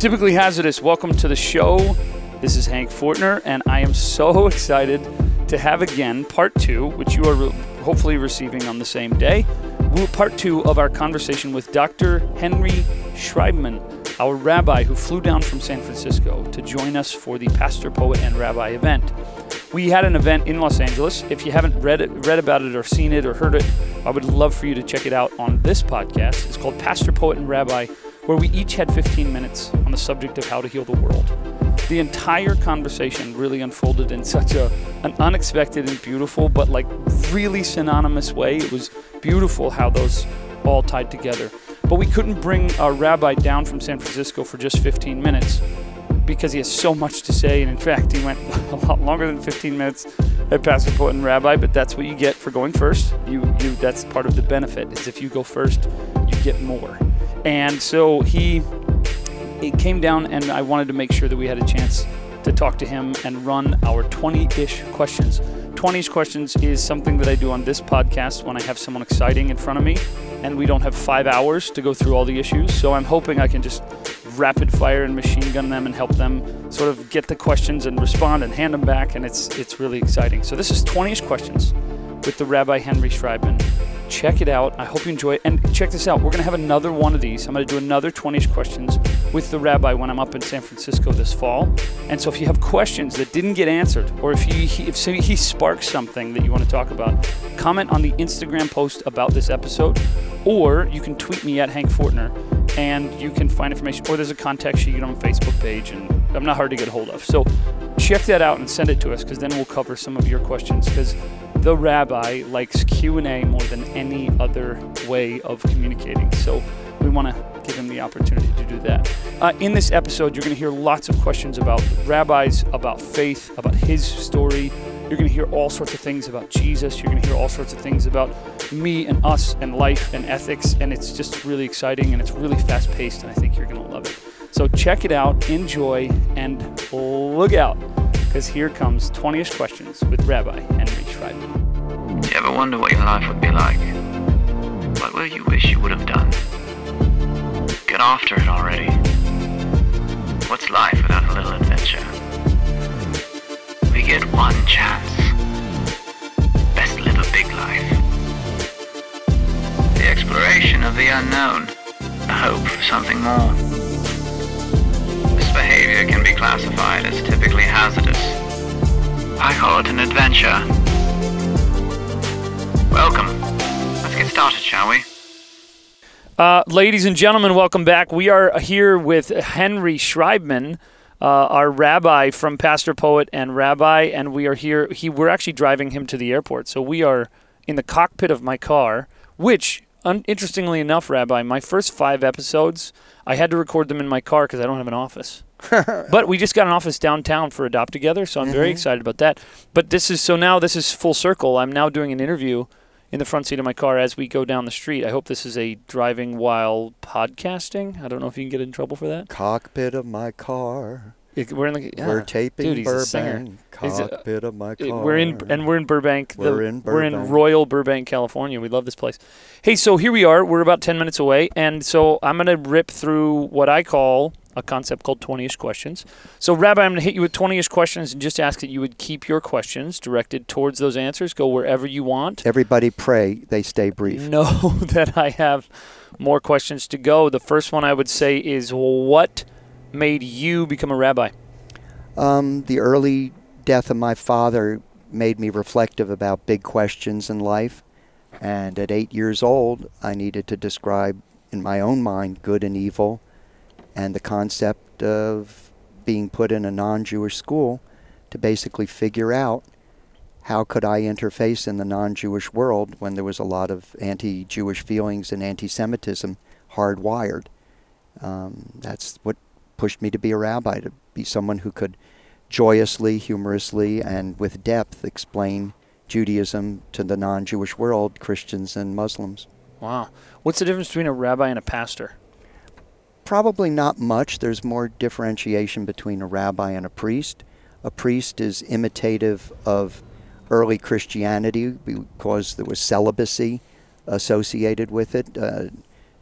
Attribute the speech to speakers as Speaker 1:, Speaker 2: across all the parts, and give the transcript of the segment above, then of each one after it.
Speaker 1: Typically Hazardous, welcome to the show. This is Hank Fortner, and I am so excited to have again part two, which you are re- hopefully receiving on the same day. Part two of our conversation with Dr. Henry Shreibman, our rabbi who flew down from San Francisco to join us for the Pastor, Poet, and Rabbi event. We had an event in Los Angeles. If you haven't read it, read about it, or seen it, or heard it, I would love for you to check it out on this podcast. It's called Pastor, Poet, and Rabbi where we each had 15 minutes on the subject of how to heal the world. The entire conversation really unfolded in such a an unexpected and beautiful, but like really synonymous way. It was beautiful how those all tied together. But we couldn't bring our rabbi down from San Francisco for just 15 minutes because he has so much to say. And in fact, he went a lot longer than 15 minutes at Pastor Poet and Rabbi. But that's what you get for going first. You, you, that's part of the benefit. Is if you go first, you get more. And so he came down, and I wanted to make sure that we had a chance to talk to him and run our 20 ish questions. 20 ish questions is something that I do on this podcast when I have someone exciting in front of me and we don't have five hours to go through all the issues. So I'm hoping I can just rapid fire and machine gun them and help them sort of get the questions and respond and hand them back. And it's, it's really exciting. So this is 20 ish questions with the Rabbi Henry Shreibman. Check it out. I hope you enjoy it. And check this out. We're going to have another one of these. I'm going to do another 20 questions with the rabbi when I'm up in San Francisco this fall. And so if you have questions that didn't get answered, or if, you, if he sparks something that you want to talk about, comment on the Instagram post about this episode, or you can tweet me at Hank Fortner and you can find information, or there's a contact sheet on my Facebook page, and I'm not hard to get a hold of. So check that out and send it to us because then we'll cover some of your questions because the rabbi likes q&a more than any other way of communicating so we want to give him the opportunity to do that. Uh, in this episode you're going to hear lots of questions about rabbis about faith about his story. You're going to hear all sorts of things about jesus. You're going to hear all sorts of things about me and us and life and ethics and it's just really exciting and it's really fast paced and i think you're going to love it so check it out enjoy and look out because here comes 20ish questions with Rabbi Henry Shreibman.
Speaker 2: Do you ever wonder what your life would be like? What will you wish you would have done? Get after it already. What's life without a little adventure? We get one chance. Best live a big life. The exploration of the unknown. The hope for something more behavior can be classified as typically hazardous. I call it an adventure. Welcome. Let's get started, shall we?
Speaker 1: Uh, ladies and gentlemen, welcome back. We are here with Henry Shreibman, uh, our rabbi from Pastor Poet and Rabbi, and we are here. He, we're actually driving him to the airport, so we are in the cockpit of my car, which un- interestingly enough, Rabbi, my first five episodes, I had to record them in my car because I don't have an office. but we just got an office downtown for Adopt Together, so I'm mm-hmm. very excited about that. But this is so now this is full circle. I'm now doing an interview in the front seat of my car as we go down the street. I hope this is a driving while podcasting. I don't know if you can get in trouble for that.
Speaker 3: Cockpit of my car.
Speaker 1: We're in the, yeah.
Speaker 3: We're taping Dude, Burbank. Cockpit of my car.
Speaker 1: We're in and we're in Burbank.
Speaker 3: We're the, in Burbank.
Speaker 1: We're in Royal Burbank, California. We love this place. Hey, so here we are. We're about ten minutes away, and so I'm gonna rip through what I call a concept called 20ish questions. So, Rabbi, I'm going to hit you with 20ish questions and just ask that you would keep your questions directed towards those answers. Go wherever you want.
Speaker 3: Everybody pray they stay brief.
Speaker 1: Know that I have more questions to go. The first one I would say is what made you become a rabbi?
Speaker 3: Um, the early death of my father made me reflective about big questions in life. And at eight years old, I needed to describe in my own mind good and evil and the concept of being put in a non Jewish school to basically figure out how could I interface in the non Jewish world when there was a lot of anti Jewish feelings and anti Semitism hardwired. Um, that's what pushed me to be a rabbi, to be someone who could joyously, humorously, and with depth explain Judaism to the non Jewish world, Christians and Muslims.
Speaker 1: Wow. What's the difference between a rabbi and a pastor?
Speaker 3: Probably not much. There's more differentiation between a rabbi and a priest. A priest is imitative of early Christianity because there was celibacy associated with it, uh,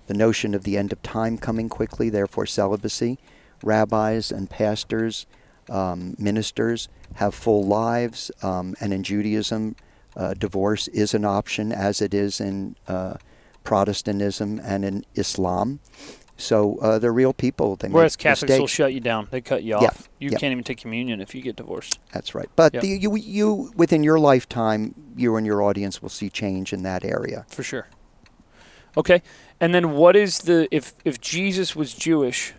Speaker 3: the notion of the end of time coming quickly, therefore celibacy rabbis and pastors, um, ministers have full lives, um, and in Judaism, uh, divorce is an option, as it is in uh, Protestantism and in Islam. So uh, they're real people. They
Speaker 1: Whereas Catholics will shut you down. They cut you off. Yeah. You
Speaker 3: yeah.
Speaker 1: can't even take communion if you get divorced.
Speaker 3: That's right. But
Speaker 1: Yep.
Speaker 3: the, you, you, within your lifetime, you and your audience will see change in that area.
Speaker 1: For sure. Okay. And then what is the if if Jesus was Jewish?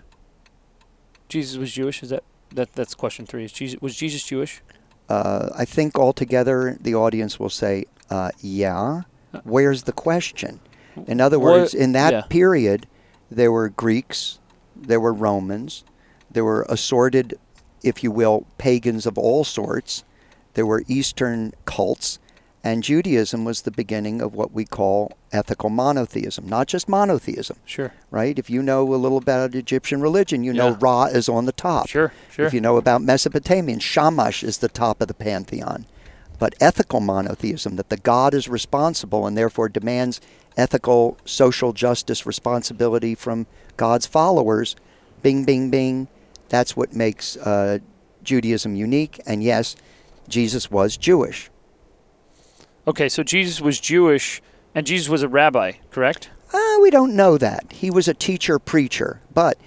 Speaker 1: Jesus was Jewish. Is that that that's question three? Is Jesus was Jesus Jewish?
Speaker 3: Uh, I think altogether the audience will say, uh, "Yeah." Where's the question? In other
Speaker 1: What-
Speaker 3: words, in that
Speaker 1: yeah.
Speaker 3: period, there were Greeks, there were Romans, there were assorted, if you will, pagans of all sorts. There were Eastern cults, and Judaism was the beginning of what we call ethical monotheism. Not just monotheism,
Speaker 1: Sure.
Speaker 3: right? If you know a little about Egyptian religion, you know
Speaker 1: Yeah.
Speaker 3: Ra is on the top.
Speaker 1: Sure. Sure.
Speaker 3: If you know about Mesopotamian, Shamash is the top of the pantheon. But ethical monotheism, that the God is responsible and therefore demands ethical, social justice responsibility from God's followers, bing, bing, bing, that's what makes uh, Judaism unique. And yes, Jesus was Jewish.
Speaker 1: Okay. So Jesus was Jewish, and Jesus was a rabbi, correct?
Speaker 3: Uh, we don't know that. He was a teacher preacher, but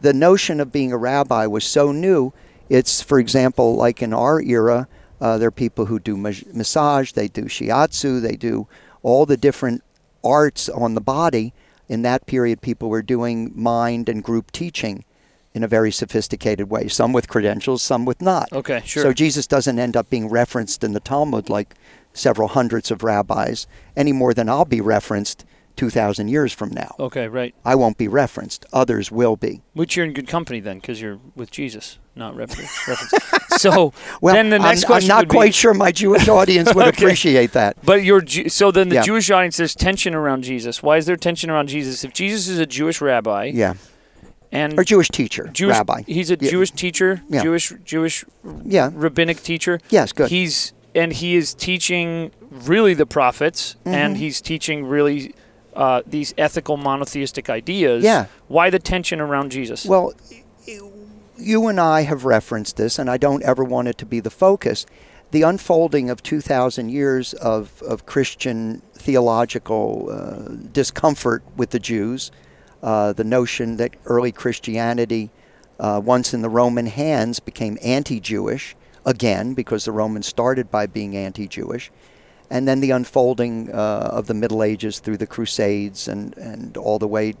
Speaker 3: the notion of being a rabbi was so new. It's, for example, like in our era, uh, there are people who do mas- massage, they do shiatsu, they do all the different arts on the body. In that period, people were doing mind and group teaching in a very sophisticated way, some with credentials, some with not.
Speaker 1: Okay. Sure.
Speaker 3: So Jesus doesn't end up being referenced in the Talmud like several hundreds of rabbis any more than I'll be referenced 2,000 years from now.
Speaker 1: okay. Right.
Speaker 3: I won't be referenced. Others will be.
Speaker 1: Which you're in good company then, because you're with Jesus, not refer- reference. So
Speaker 3: Well,
Speaker 1: then the next
Speaker 3: I'm,
Speaker 1: question
Speaker 3: I'm not
Speaker 1: would be-
Speaker 3: quite sure my Jewish audience would
Speaker 1: Okay.
Speaker 3: appreciate that.
Speaker 1: But you're so then the
Speaker 3: Yeah.
Speaker 1: Jewish audience there's tension around Jesus. Why is there tension around Jesus? If Jesus is a Jewish rabbi
Speaker 3: Yeah.
Speaker 1: and
Speaker 3: Or Jewish teacher,
Speaker 1: Jewish,
Speaker 3: rabbi.
Speaker 1: he's a
Speaker 3: Yeah.
Speaker 1: Jewish teacher,
Speaker 3: Yeah.
Speaker 1: Jewish Jewish
Speaker 3: Yeah.
Speaker 1: rabbinic teacher.
Speaker 3: Yes, good.
Speaker 1: He's and he is teaching really the prophets, and
Speaker 3: Mm-hmm.
Speaker 1: he's teaching really uh, these ethical monotheistic ideas.
Speaker 3: Yeah.
Speaker 1: Why the tension around Jesus?
Speaker 3: Well, you and I have referenced this, and I don't ever want it to be the focus. The unfolding of 2,000 years of, of Christian theological uh, discomfort with the Jews, uh, the notion that early Christianity, uh, once in the Roman hands, became anti Jewish, again, because the Romans started by being anti Jewish, and then the unfolding uh, of the Middle Ages through the Crusades and, and all the way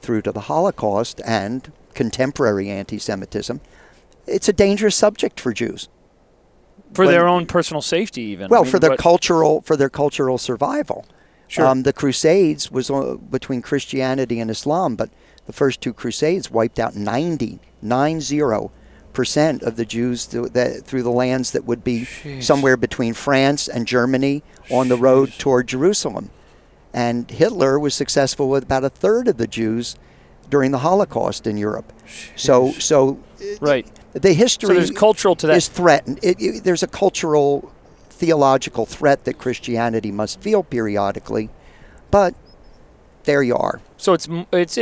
Speaker 3: through to the Holocaust and contemporary anti Semitism. It's a dangerous subject for Jews.
Speaker 1: for
Speaker 3: when-
Speaker 1: their own personal safety, even.
Speaker 3: Well,
Speaker 1: I mean,
Speaker 3: for their
Speaker 1: what-
Speaker 3: cultural for their cultural survival.
Speaker 1: Sure.
Speaker 3: Um, the Crusades was uh, between Christianity and Islam, but the first two Crusades wiped out 90, 90 percent of the Jews through, that, through the lands that would be
Speaker 1: Jeez.
Speaker 3: somewhere between France and Germany on the road
Speaker 1: Jeez.
Speaker 3: toward Jerusalem. And Hitler was successful with about a third of the Jews during the Holocaust in Europe. So, so
Speaker 1: right.
Speaker 3: the history
Speaker 1: So there's cultural to that.
Speaker 3: is threatened. It, it- there's a cultural, theological threat that Christianity must feel periodically, but there you are.
Speaker 1: So it's m- it's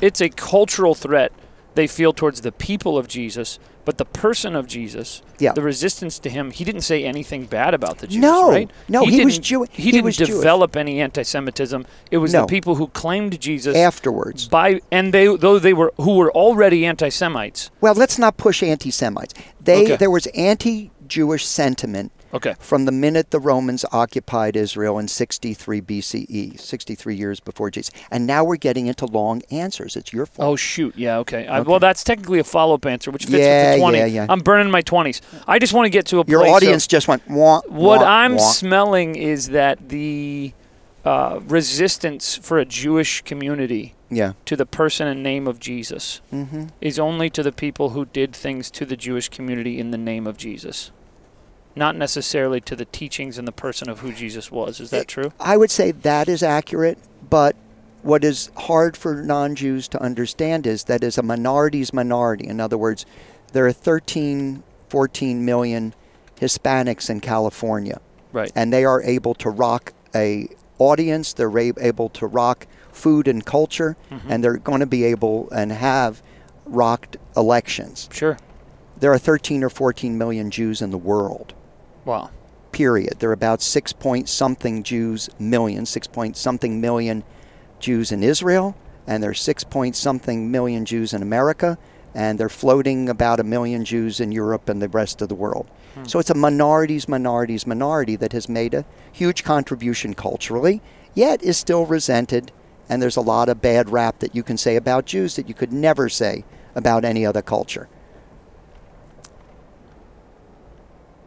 Speaker 1: it's a cultural threat they feel towards the people of Jesus, but the person of Jesus,
Speaker 3: Yeah.
Speaker 1: the resistance to him, he didn't say anything bad about the Jews,
Speaker 3: No,
Speaker 1: right?
Speaker 3: no, he was
Speaker 1: didn't- He,
Speaker 3: he
Speaker 1: didn't
Speaker 3: was Jewish.
Speaker 1: develop any anti-Semitism. It was
Speaker 3: No.
Speaker 1: the people who claimed Jesus
Speaker 3: Afterwards,
Speaker 1: by and they though they were who were already anti-Semites.
Speaker 3: well, let's not push anti-Semites. They
Speaker 1: Okay.
Speaker 3: there was anti-Jewish sentiment
Speaker 1: Okay.
Speaker 3: from the minute the Romans occupied Israel in 63 BCE, 63 years before Jesus. And now we're getting into long answers. It's your fault.
Speaker 1: Oh shoot! Yeah. Okay. I, well, that's technically a follow-up answer, which fits
Speaker 3: Yeah,
Speaker 1: with the twenty.
Speaker 3: yeah, yeah.
Speaker 1: I'm burning my twenties. I just want to get to a
Speaker 3: Your
Speaker 1: of-
Speaker 3: audience just went wah,
Speaker 1: What
Speaker 3: wah,
Speaker 1: I'm
Speaker 3: wah.
Speaker 1: smelling is that the uh, resistance for a Jewish community
Speaker 3: yeah.
Speaker 1: to the person and name of Jesus
Speaker 3: hmm
Speaker 1: is only to the people who did things to the Jewish community in the name of Jesus, not necessarily to the teachings and the person of who Jesus was. Is that
Speaker 3: It-
Speaker 1: true?
Speaker 3: I would say that is accurate, but what is hard for non Jews to understand is that is a minority's minority. In other words, there are 13, 14 million Hispanics in California,
Speaker 1: Right.
Speaker 3: and they are able to rock a audience. They're able to rock food and culture,
Speaker 1: Mhm.
Speaker 3: and they're going to be able and have rocked elections.
Speaker 1: Sure.
Speaker 3: There are 13 or 14 million Jews in the world.
Speaker 1: Wow.
Speaker 3: Period. There are about six point something Jews million, six point something million Jews in Israel, and there's six point something million Jews in America, and they're floating about a million Jews in Europe and the rest of the world. Hmm. So it's a minorities, minorities, minority that has made a huge contribution culturally, yet is still resented. And there's a lot of bad rap that you can say about Jews that you could never say about any other culture.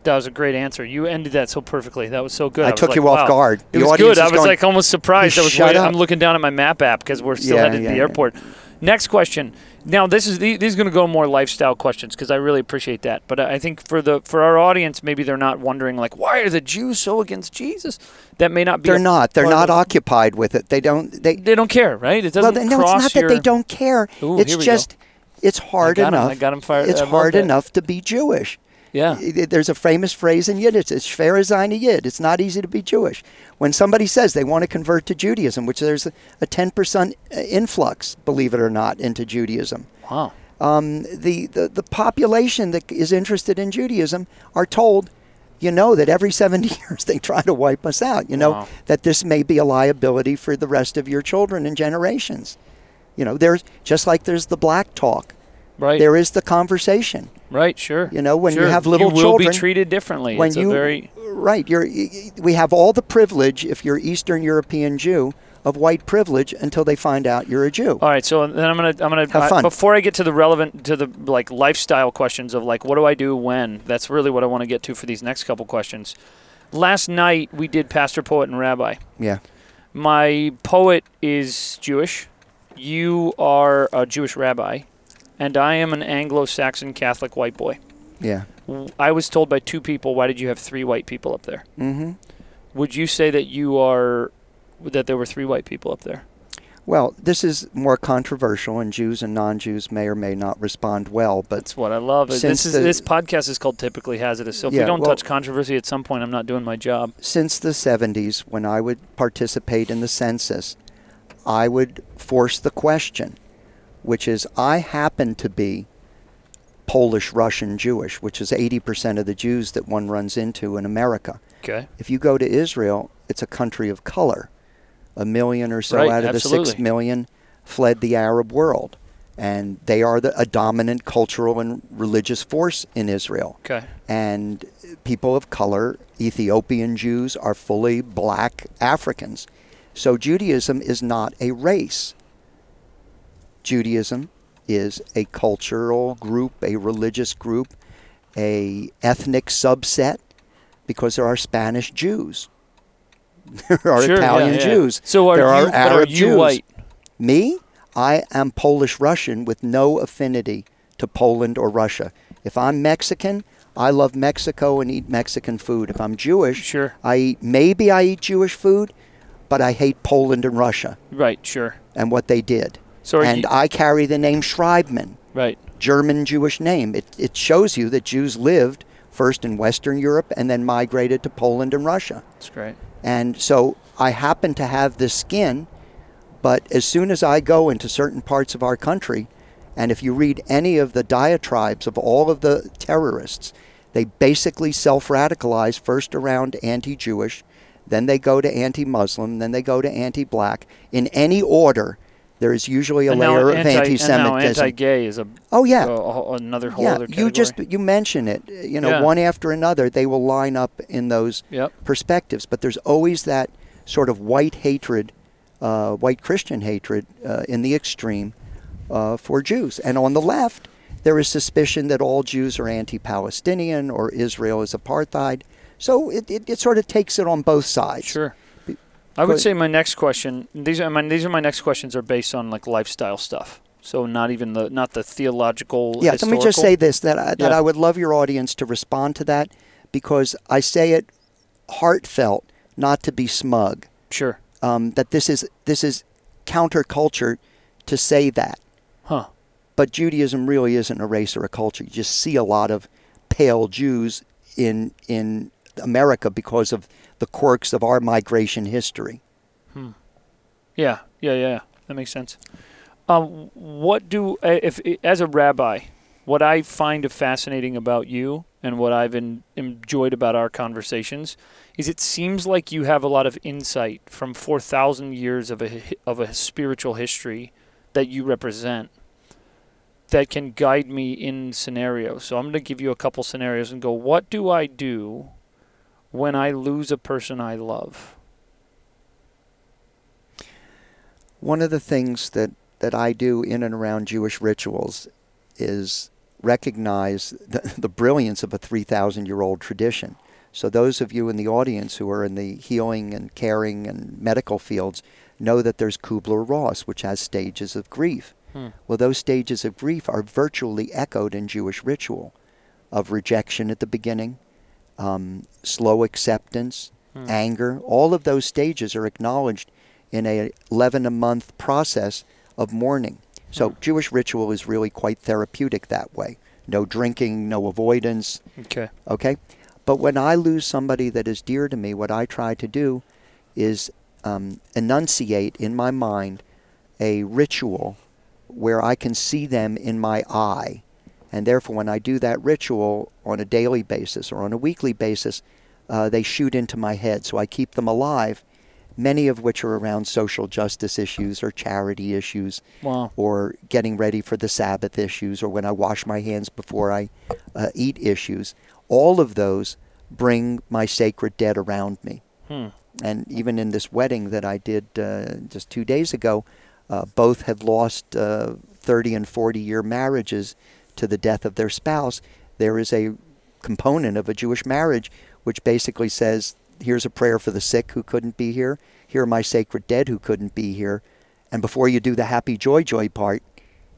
Speaker 1: That was a great answer. You ended that so perfectly. That was so good.
Speaker 3: I
Speaker 1: was
Speaker 3: took
Speaker 1: like,
Speaker 3: you off
Speaker 1: wow.
Speaker 3: guard.
Speaker 1: It was good. I was
Speaker 3: going,
Speaker 1: like almost surprised. I was
Speaker 3: shut
Speaker 1: wait-
Speaker 3: up.
Speaker 1: I'm looking down at my map app because we're still
Speaker 3: Yeah,
Speaker 1: headed to
Speaker 3: yeah,
Speaker 1: the
Speaker 3: yeah.
Speaker 1: airport. Next question. Now this is these these are going to go more lifestyle questions because I really appreciate that. But uh, I think for the for our audience, maybe they're not wondering like why are the Jews so against Jesus? That may not be.
Speaker 3: They're not. They're not occupied with it. They don't. They.
Speaker 1: They don't care, right? It doesn't
Speaker 3: no, it's not
Speaker 1: your.
Speaker 3: that they don't care.
Speaker 1: Ooh,
Speaker 3: it's
Speaker 1: we go.
Speaker 3: just, it's hard enough.
Speaker 1: I got 'em fired-
Speaker 3: It's hard enough to be Jewish.
Speaker 1: Yeah.
Speaker 3: There's a famous phrase in Yiddish. It's schwer sein Yid. It's not easy to be Jewish. When somebody says they want to convert to Judaism, which there's a, a 10% influx, believe it or not, into Judaism.
Speaker 1: Wow.
Speaker 3: Um, the, the, the population that is interested in Judaism are told, you know, that every 70 years they try to wipe us out. You know,
Speaker 1: Wow.
Speaker 3: that this may be a liability for the rest of your children and generations. You know, there's just like there's the black talk,
Speaker 1: Right.
Speaker 3: there is the conversation.
Speaker 1: right. Sure.
Speaker 3: You know, when you have little
Speaker 1: you will
Speaker 3: children-
Speaker 1: be treated differently.
Speaker 3: when
Speaker 1: it's
Speaker 3: you
Speaker 1: a very
Speaker 3: right, you're we have all the privilege if you're Eastern European Jew of white privilege until they find out you're a Jew.
Speaker 1: All right, so uh, then I'm gonna I'm gonna
Speaker 3: Have
Speaker 1: I-
Speaker 3: fun.
Speaker 1: before I get to the relevant to the like lifestyle questions of like what do I do when. That's really what I want to get to for these next couple questions. Last night we did pastor, poet, and rabbi.
Speaker 3: Yeah.
Speaker 1: My poet is Jewish. You are a Jewish rabbi, and I am an Anglo-Saxon Catholic white boy.
Speaker 3: Yeah.
Speaker 1: I was told by two people, "Why did you have three white people up there?"
Speaker 3: Mhm.
Speaker 1: Would you say that you are that there were three white people up there?
Speaker 3: Well, this is more controversial, and Jews and non-Jews may or may not respond well. But
Speaker 1: That's what I love. This is
Speaker 3: the-
Speaker 1: this podcast is called Typically Hazardous. So if
Speaker 3: Yeah,
Speaker 1: we don't
Speaker 3: well-
Speaker 1: touch controversy at some point, I'm not doing my job.
Speaker 3: since the 70s, when I would participate in the census, I would force the question, which is I happen to be Polish, Russian, Jewish, which is 80% of the Jews that one runs into in America.
Speaker 1: Okay.
Speaker 3: If you go to Israel, it's a country of color. A million or so
Speaker 1: Right,
Speaker 3: out of the six million fled the Arab world. And they are the, a dominant cultural and religious force in Israel
Speaker 1: Okay.
Speaker 3: and people of color, Ethiopian Jews, are fully black Africans. So Judaism is not a race. Judaism is a cultural group, a religious group, a ethnic subset, because there are Spanish Jews. There are
Speaker 1: Sure,
Speaker 3: Italian
Speaker 1: yeah.
Speaker 3: Jews.
Speaker 1: So are
Speaker 3: there
Speaker 1: you?
Speaker 3: are Arab
Speaker 1: are you
Speaker 3: Jews.
Speaker 1: white?
Speaker 3: Me, I am Polish Russian with no affinity to Poland or Russia. If I'm Mexican, I love Mexico and eat Mexican food. If I'm Jewish,
Speaker 1: Sure.
Speaker 3: I eat maybe I eat Jewish food, but I hate Poland and Russia
Speaker 1: Right. Sure.
Speaker 3: and what they did.
Speaker 1: So
Speaker 3: and
Speaker 1: you?
Speaker 3: I carry the name Shreibman,
Speaker 1: right.
Speaker 3: German Jewish name. It it shows you that Jews lived first in Western Europe and then migrated to Poland and Russia.
Speaker 1: That's great.
Speaker 3: And so I happen to have this skin, but as soon as I go into certain parts of our country, and if you read any of the diatribes of all of the terrorists, they basically self radicalize first around anti Jewish, then they go to anti Muslim, then they go to anti black. In any order, there is usually a
Speaker 1: and
Speaker 3: layer of
Speaker 1: anti,
Speaker 3: anti-Semitism.
Speaker 1: anti-gay is a
Speaker 3: Oh, yeah.
Speaker 1: a- a- another whole
Speaker 3: yeah,
Speaker 1: other category.
Speaker 3: you just you mention it. You know,
Speaker 1: Yeah.
Speaker 3: one after another, they will line up in those
Speaker 1: Yep.
Speaker 3: perspectives. But there's always that sort of white hatred, uh, white Christian hatred uh, in the extreme uh, for Jews. And on the left, there is suspicion that all Jews are anti-Palestinian or Israel is apartheid. So it, it, it sort of takes it on both sides.
Speaker 1: Sure. I would say my next question. These are my these are my next questions are based on like lifestyle stuff. So not even the not the theological.
Speaker 3: Yeah, let me just say this that I, that
Speaker 1: Yeah.
Speaker 3: I would love your audience to respond to that because I say it heartfelt, not to be smug.
Speaker 1: Sure.
Speaker 3: Um, that this is this is counterculture to say that.
Speaker 1: Huh.
Speaker 3: But Judaism really isn't a race or a culture. You just see a lot of pale Jews in in America because of the quirks of our migration history.
Speaker 1: Yeah. Yeah. Yeah. That makes sense. Um, what do uh, if as a rabbi, what I find fascinating about you and what I've en- enjoyed about our conversations is it seems like you have a lot of insight from 4,000 years of a of a spiritual history that you represent that can guide me in scenarios. So I'm going to give you a couple scenarios and go, what do I do when I lose a person I love?
Speaker 3: One of the things that, that I do in and around Jewish rituals is recognize the, the brilliance of a 3,000 year old tradition. So, those of you in the audience who are in the healing and caring and medical fields know that there's Kubler Ross, which has stages of grief.
Speaker 1: Hmm.
Speaker 3: Well, those stages of grief are virtually echoed in Jewish ritual of rejection at the beginning, um, slow acceptance,
Speaker 1: Hmm.
Speaker 3: anger. All of those stages are acknowledged in a 11 a month process of mourning. So
Speaker 1: Hmm.
Speaker 3: Jewish ritual is really quite therapeutic that way. No drinking, no avoidance,
Speaker 1: Okay.
Speaker 3: okay? But when I lose somebody that is dear to me, what I try to do is um, enunciate in my mind a ritual where I can see them in my eye. And therefore, when I do that ritual on a daily basis or on a weekly basis, uh, they shoot into my head. So I keep them alive, many of which are around social justice issues or charity issues
Speaker 1: Wow.
Speaker 3: or getting ready for the Sabbath issues, or when I wash my hands before I uh, eat issues. All of those bring my sacred dead around me.
Speaker 1: Hmm.
Speaker 3: And even in this wedding that I did uh, just two days ago, uh, both had lost uh, 30 and 40 year marriages to the death of their spouse. There is a component of a Jewish marriage which basically says, here's a prayer for the sick who couldn't be here. Here are my sacred dead who couldn't be here. And before you do the happy joy joy part,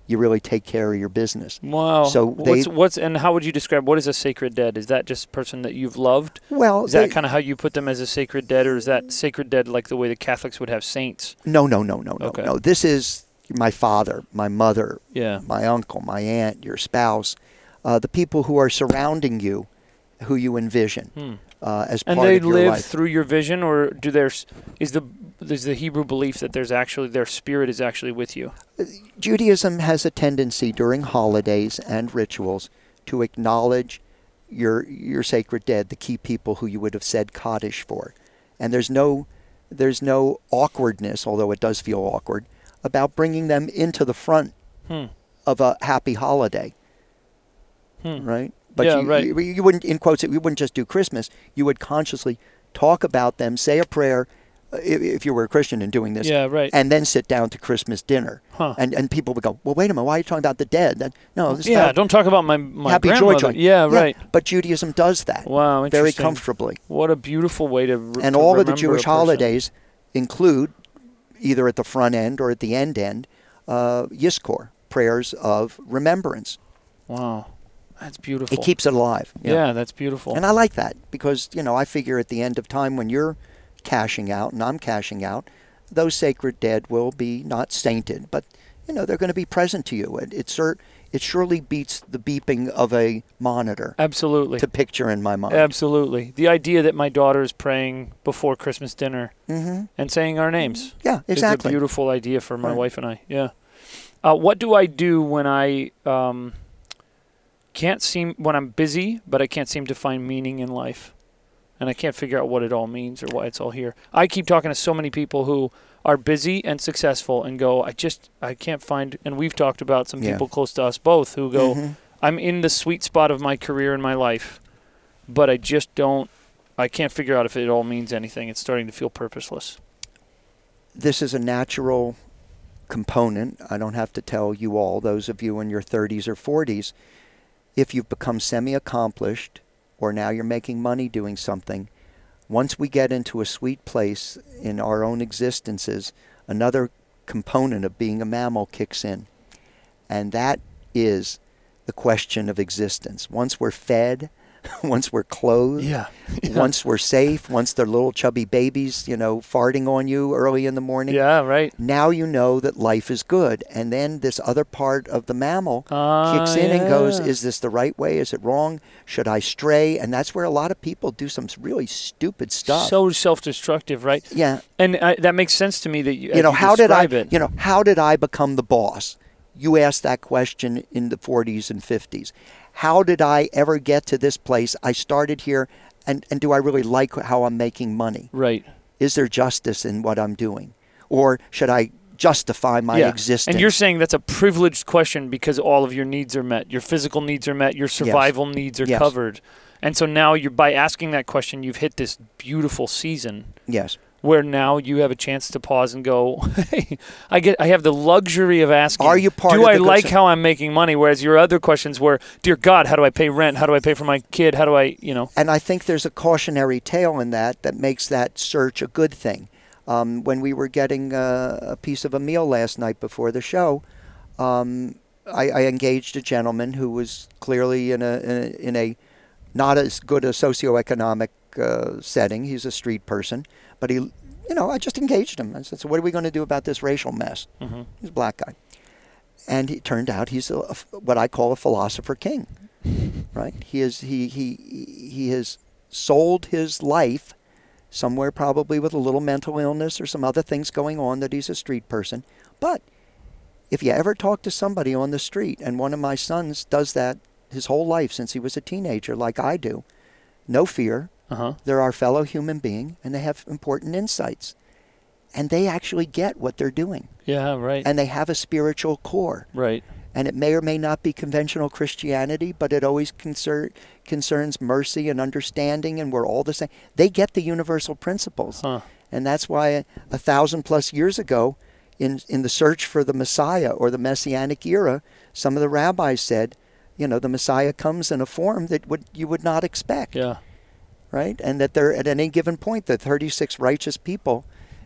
Speaker 3: you really take care of your business.
Speaker 1: Wow.
Speaker 3: So
Speaker 1: what's
Speaker 3: they-
Speaker 1: what's and how would you describe what is a sacred dead? Is that just a person that you've loved?
Speaker 3: Well,
Speaker 1: Is that kind of how you put them as a sacred dead, or is that sacred dead like the way the Catholics would have saints?
Speaker 3: no, no, no, no, no,
Speaker 1: Okay.
Speaker 3: no. This is my father, my mother,
Speaker 1: Yeah.
Speaker 3: my uncle, my aunt, your spouse, uh, the people who are surrounding you, who you envision
Speaker 1: Hmm.
Speaker 3: uh, as
Speaker 1: And
Speaker 3: part
Speaker 1: they
Speaker 3: of your
Speaker 1: live
Speaker 3: life.
Speaker 1: through your vision, or do there's is the is the Hebrew belief that there's actually their spirit is actually with you?
Speaker 3: Judaism has a tendency during holidays and rituals to acknowledge your your sacred dead, the key people who you would have said Kaddish for, and there's no there's no awkwardness, although it does feel awkward, about bringing them into the front
Speaker 1: Hmm.
Speaker 3: of a happy holiday,
Speaker 1: Hmm.
Speaker 3: right? But
Speaker 1: Yeah,
Speaker 3: you,
Speaker 1: right.
Speaker 3: you, you wouldn't, in quotes, you wouldn't just do Christmas. You would consciously talk about them, say a prayer, uh, if, you were a Christian and doing this,
Speaker 1: Yeah. Right.
Speaker 3: and then sit down to Christmas dinner.
Speaker 1: Huh.
Speaker 3: And and people would go, well, wait a minute, why are you talking about the dead? That, no, this
Speaker 1: yeah. Don't talk about my my
Speaker 3: happy joy
Speaker 1: grandmother.
Speaker 3: joy.
Speaker 1: Yeah. Right.
Speaker 3: But Judaism does that
Speaker 1: Wow.
Speaker 3: very comfortably.
Speaker 1: What a beautiful way to. re-
Speaker 3: And
Speaker 1: to
Speaker 3: all of the Jewish holidays include, either at the front end or at the end end, uh, Yizkor, prayers of remembrance.
Speaker 1: Wow. That's beautiful.
Speaker 3: It keeps it alive.
Speaker 1: Yeah, that's beautiful.
Speaker 3: And I like that because, you know, I figure at the end of time when you're cashing out and I'm cashing out, those sacred dead will be not sainted, but, you know, they're going to be present to you. It, it, cer- it surely beats the beeping of a monitor
Speaker 1: Absolutely.
Speaker 3: to picture in my mind.
Speaker 1: Absolutely. The idea that my daughter is praying before Christmas dinner
Speaker 3: hmm
Speaker 1: and saying our names
Speaker 3: Yeah,
Speaker 1: is
Speaker 3: exactly.
Speaker 1: a beautiful idea for my
Speaker 3: Right.
Speaker 1: wife and I. Yeah. Uh, what do I do when I um, can't seem when I'm busy, but I can't seem to find meaning in life, and I can't figure out what it all means or why it's all here? I keep talking to so many people who are busy and successful and go, I just I can't find. And we've talked about some
Speaker 3: Yeah.
Speaker 1: people close to us both who go,
Speaker 3: Mhm.
Speaker 1: I'm in the sweet spot of my career and my life, but I just don't. I can't figure out if it all means anything. It's starting to feel purposeless.
Speaker 3: This is a natural component. I don't have to tell you all, those of you in your 30s or 40s, if you've become semi accomplished or now you're making money doing something, once we get into a sweet place in our own existences, another component of being a mammal kicks in. And that is the question of existence. Once we're fed, once we're clothed,
Speaker 1: Yeah.
Speaker 3: once we're safe, once they're little chubby babies, you know, farting on you early in the morning.
Speaker 1: Yeah, right.
Speaker 3: Now you know that life is good. And then this other part of the mammal
Speaker 1: Ah,
Speaker 3: kicks in and goes, is this the right way? Is it wrong? Should I stray? And that's where a lot of people do some really stupid stuff.
Speaker 1: So self-destructive, right?
Speaker 3: yeah.
Speaker 1: And I, that makes sense to me that you,
Speaker 3: You know,
Speaker 1: as
Speaker 3: how did I,
Speaker 1: it.
Speaker 3: you know, how did I become the boss? You asked that question in the 40s and 50s. How did I ever get to this place? I started here, and, and do I really like how I'm making money?
Speaker 1: right.
Speaker 3: Is there justice in what I'm doing? Or should I justify my
Speaker 1: yeah.
Speaker 3: existence?
Speaker 1: And you're saying that's a privileged question because all of your needs are met. Your physical needs are met. Your survival needs are
Speaker 3: Yes.
Speaker 1: covered. And so now you're by asking that question, you've hit this beautiful season
Speaker 3: yes.
Speaker 1: Where now you have a chance to pause and go, "Hey, I get I have the luxury of asking
Speaker 3: Are you part
Speaker 1: Do I like how I'm making money whereas your other questions were, dear god, how do I pay rent? How do I pay for my kid? How do I, you know?
Speaker 3: And I think there's a cautionary tale in that that makes that search a good thing. Um, when we were getting uh, a piece of a meal last night before the show, um, I, I engaged a gentleman who was clearly in a, in a, in a not as good a socioeconomic uh, setting. He's a street person, but he, you know, I just engaged him. I said, "So what are we going to do about this racial mess?"
Speaker 1: Mhm.
Speaker 3: He's a black guy, and it turned out he's a, a- what I call a philosopher king. Right? He is he he he has sold his life somewhere probably with a little mental illness or some other things going on that he's a street person. But if you ever talk to somebody on the street, and one of my sons does that his whole life since he was a teenager, like I do, no fear.
Speaker 1: Uh-huh.
Speaker 3: They're our fellow human being, and they have important insights. And they actually get what they're doing,
Speaker 1: Yeah, right.
Speaker 3: and they have a spiritual core.
Speaker 1: right.
Speaker 3: And it may or may not be conventional Christianity, but it always concern, concerns mercy and understanding, and we're all the same. They get the universal principles.
Speaker 1: Huh.
Speaker 3: And that's why a thousand plus years ago, in, in the search for the Messiah or the Messianic era, some of the rabbis said, you know, the Messiah comes in a form that would you would not expect,
Speaker 1: Yeah.
Speaker 3: Right? And that they're at any given point, the 36 righteous people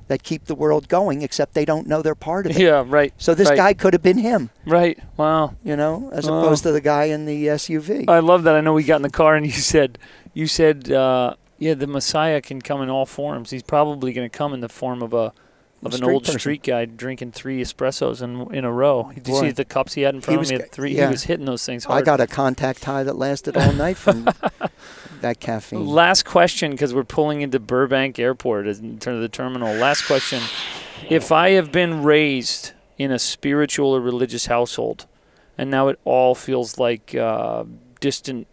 Speaker 3: that keep the world going, except they don't know they're part of it.
Speaker 1: Yeah, right.
Speaker 3: So this
Speaker 1: right.
Speaker 3: guy could have been him,
Speaker 1: Right. Wow.
Speaker 3: you know, as
Speaker 1: Oh.
Speaker 3: opposed to the guy in the SUV.
Speaker 1: I love that. I know we got in the car and you said, you said, uh, yeah, the Messiah can come in all forms. He's probably going to come in the form of a of an old
Speaker 3: person.
Speaker 1: street guy drinking three espressos in in a row. Did you
Speaker 3: Boy.
Speaker 1: see the cups he had in front
Speaker 3: was
Speaker 1: of him? He
Speaker 3: g-
Speaker 1: had three.
Speaker 3: yeah.
Speaker 1: He was hitting those things hard.
Speaker 3: I got a contact high that lasted all night from that caffeine.
Speaker 1: Last question, because we're pulling into Burbank Airport in terms of the terminal. Last question: If I have been raised in a spiritual or religious household, and now it all feels like a distant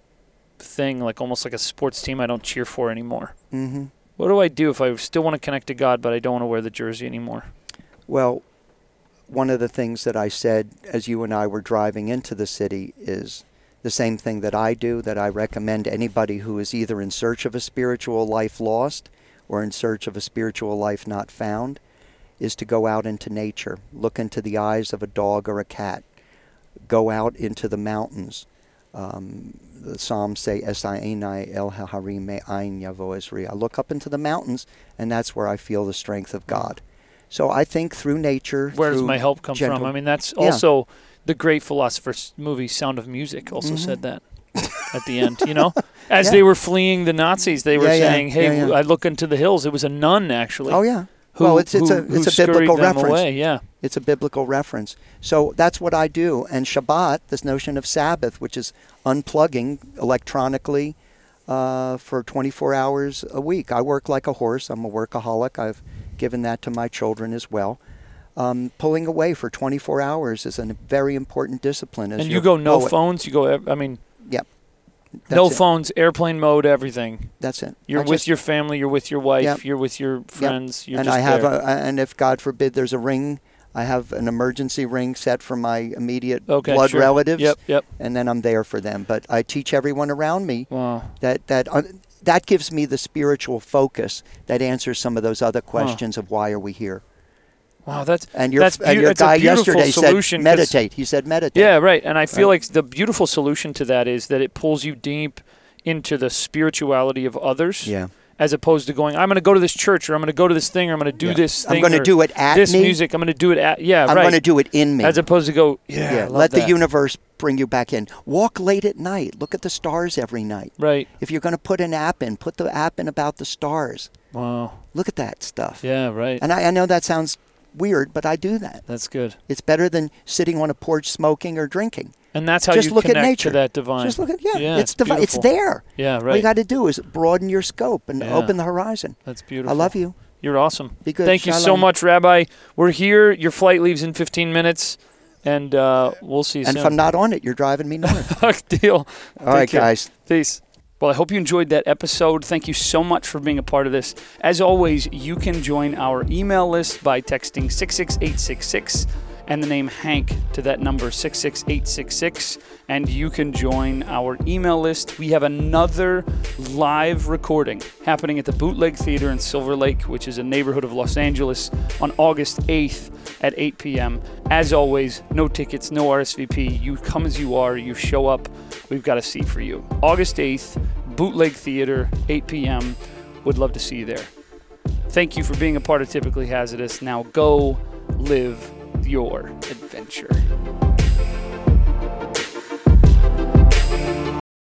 Speaker 1: thing, like almost like a sports team I don't cheer for anymore.
Speaker 3: hmm
Speaker 1: What do I do if I still want to connect to God, but I don't want to wear the jersey anymore?
Speaker 3: Well, one of the things that I said as you and I were driving into the city is the same thing that I do that I recommend anybody who is either in search of a spiritual life lost or in search of a spiritual life not found is to go out into nature, look into the eyes of a dog or a cat, go out into the mountains. Um, the Psalms say, "Esainai el harime ein yavo esri." I look up into the mountains, and that's where I feel the strength of God. So I think through nature.
Speaker 1: Where does my help come
Speaker 3: gentle-
Speaker 1: from? I mean, that's
Speaker 3: Yeah.
Speaker 1: The great philosopher's movie Sound of Music also said that at the end. You know, as
Speaker 3: Mm-hmm. Yeah.
Speaker 1: they were fleeing the Nazis, they were
Speaker 3: Yeah,
Speaker 1: saying, "Hey. I look into the hills." It was a nun actually.
Speaker 3: Oh yeah.
Speaker 1: Who,
Speaker 3: well, it's it's
Speaker 1: who-
Speaker 3: a it's a biblical reference.
Speaker 1: Away. Yeah.
Speaker 3: It's a biblical reference. So that's what I do. And Shabbat, this notion of Sabbath, which is unplugging electronically uh, for 24 hours a week. I work like a horse. I'm a workaholic. I've given that to my children as well. Um, pulling away for 24 hours is a very important discipline. As
Speaker 1: And you go no
Speaker 3: poet.
Speaker 1: phones. You go. I mean,
Speaker 3: Yep.
Speaker 1: no
Speaker 3: it.
Speaker 1: phones, airplane mode, everything.
Speaker 3: That's it.
Speaker 1: You're with your family. You're with your wife.
Speaker 3: Yep.
Speaker 1: You're with your friends. You're
Speaker 3: and I have
Speaker 1: there.
Speaker 3: a, and if God forbid there's a ring, I have an emergency ring set for my immediate
Speaker 1: okay,
Speaker 3: blood
Speaker 1: sure.
Speaker 3: relatives,
Speaker 1: Yep. Yep.
Speaker 3: and then I'm there for them. But I teach everyone around me
Speaker 1: Wow.
Speaker 3: that that uh, that gives me the spiritual focus that answers some of those other questions of why are we here.
Speaker 1: Wow. That's
Speaker 3: And your
Speaker 1: That's
Speaker 3: and your guy yesterday said meditate. He said meditate.
Speaker 1: Yeah, right. And I feel
Speaker 3: Right.
Speaker 1: like the beautiful solution to that is that it pulls you deep into the spirituality of others.
Speaker 3: Yeah.
Speaker 1: as opposed to going, I'm going to go to this church or I'm going to go to this thing or I'm going to do
Speaker 3: Yeah.
Speaker 1: this
Speaker 3: I'm gonna do it at
Speaker 1: this
Speaker 3: me.
Speaker 1: music. I'm going to do it at, yeah,
Speaker 3: I'm
Speaker 1: right.
Speaker 3: going to do it in me.
Speaker 1: As opposed to go, yeah,
Speaker 3: yeah, let the universe bring you back in. Walk late at night. Look at the stars every night.
Speaker 1: Right.
Speaker 3: If you're going to put an app in, put the app in about the stars.
Speaker 1: Wow.
Speaker 3: Look at that stuff.
Speaker 1: Yeah, right.
Speaker 3: And I, I know that sounds weird, but I do that.
Speaker 1: That's good.
Speaker 3: It's better than sitting on a porch smoking or drinking.
Speaker 1: And that's how
Speaker 3: Just
Speaker 1: you
Speaker 3: look at
Speaker 1: connect
Speaker 3: nature.
Speaker 1: to that divine.
Speaker 3: Just look at yeah,
Speaker 1: Yeah,
Speaker 3: it's
Speaker 1: it's
Speaker 3: divi- it's there.
Speaker 1: Yeah, right.
Speaker 3: All you got to do is broaden your scope and
Speaker 1: Yeah.
Speaker 3: open the horizon.
Speaker 1: That's beautiful.
Speaker 3: I love you.
Speaker 1: You're awesome.
Speaker 3: Be good.
Speaker 1: Thank you so much, Rabbi. We're here. Your flight leaves in 15 minutes, and uh, we'll see you
Speaker 3: And
Speaker 1: soon.
Speaker 3: if I'm not on it, you're driving me north.
Speaker 1: Deal.
Speaker 3: All right,
Speaker 1: care.
Speaker 3: guys.
Speaker 1: Peace. Well, I hope you enjoyed that episode. Thank you so much for being a part of this. As always, you can join our email list by texting 66866 and the name Hank to that number 66866 and you can join our email list. We have another live recording happening at the Bootleg Theater in Silver Lake, which is a neighborhood of Los Angeles on August 8th at 8 p.m. As always, no tickets, no RSVP. You come as you are, you show up. We've got a seat for you. August 8th, Bootleg Theater, 8 p.m. Would love to see you there. Thank you for being a part of Typically Hazardous. Now go live your adventure.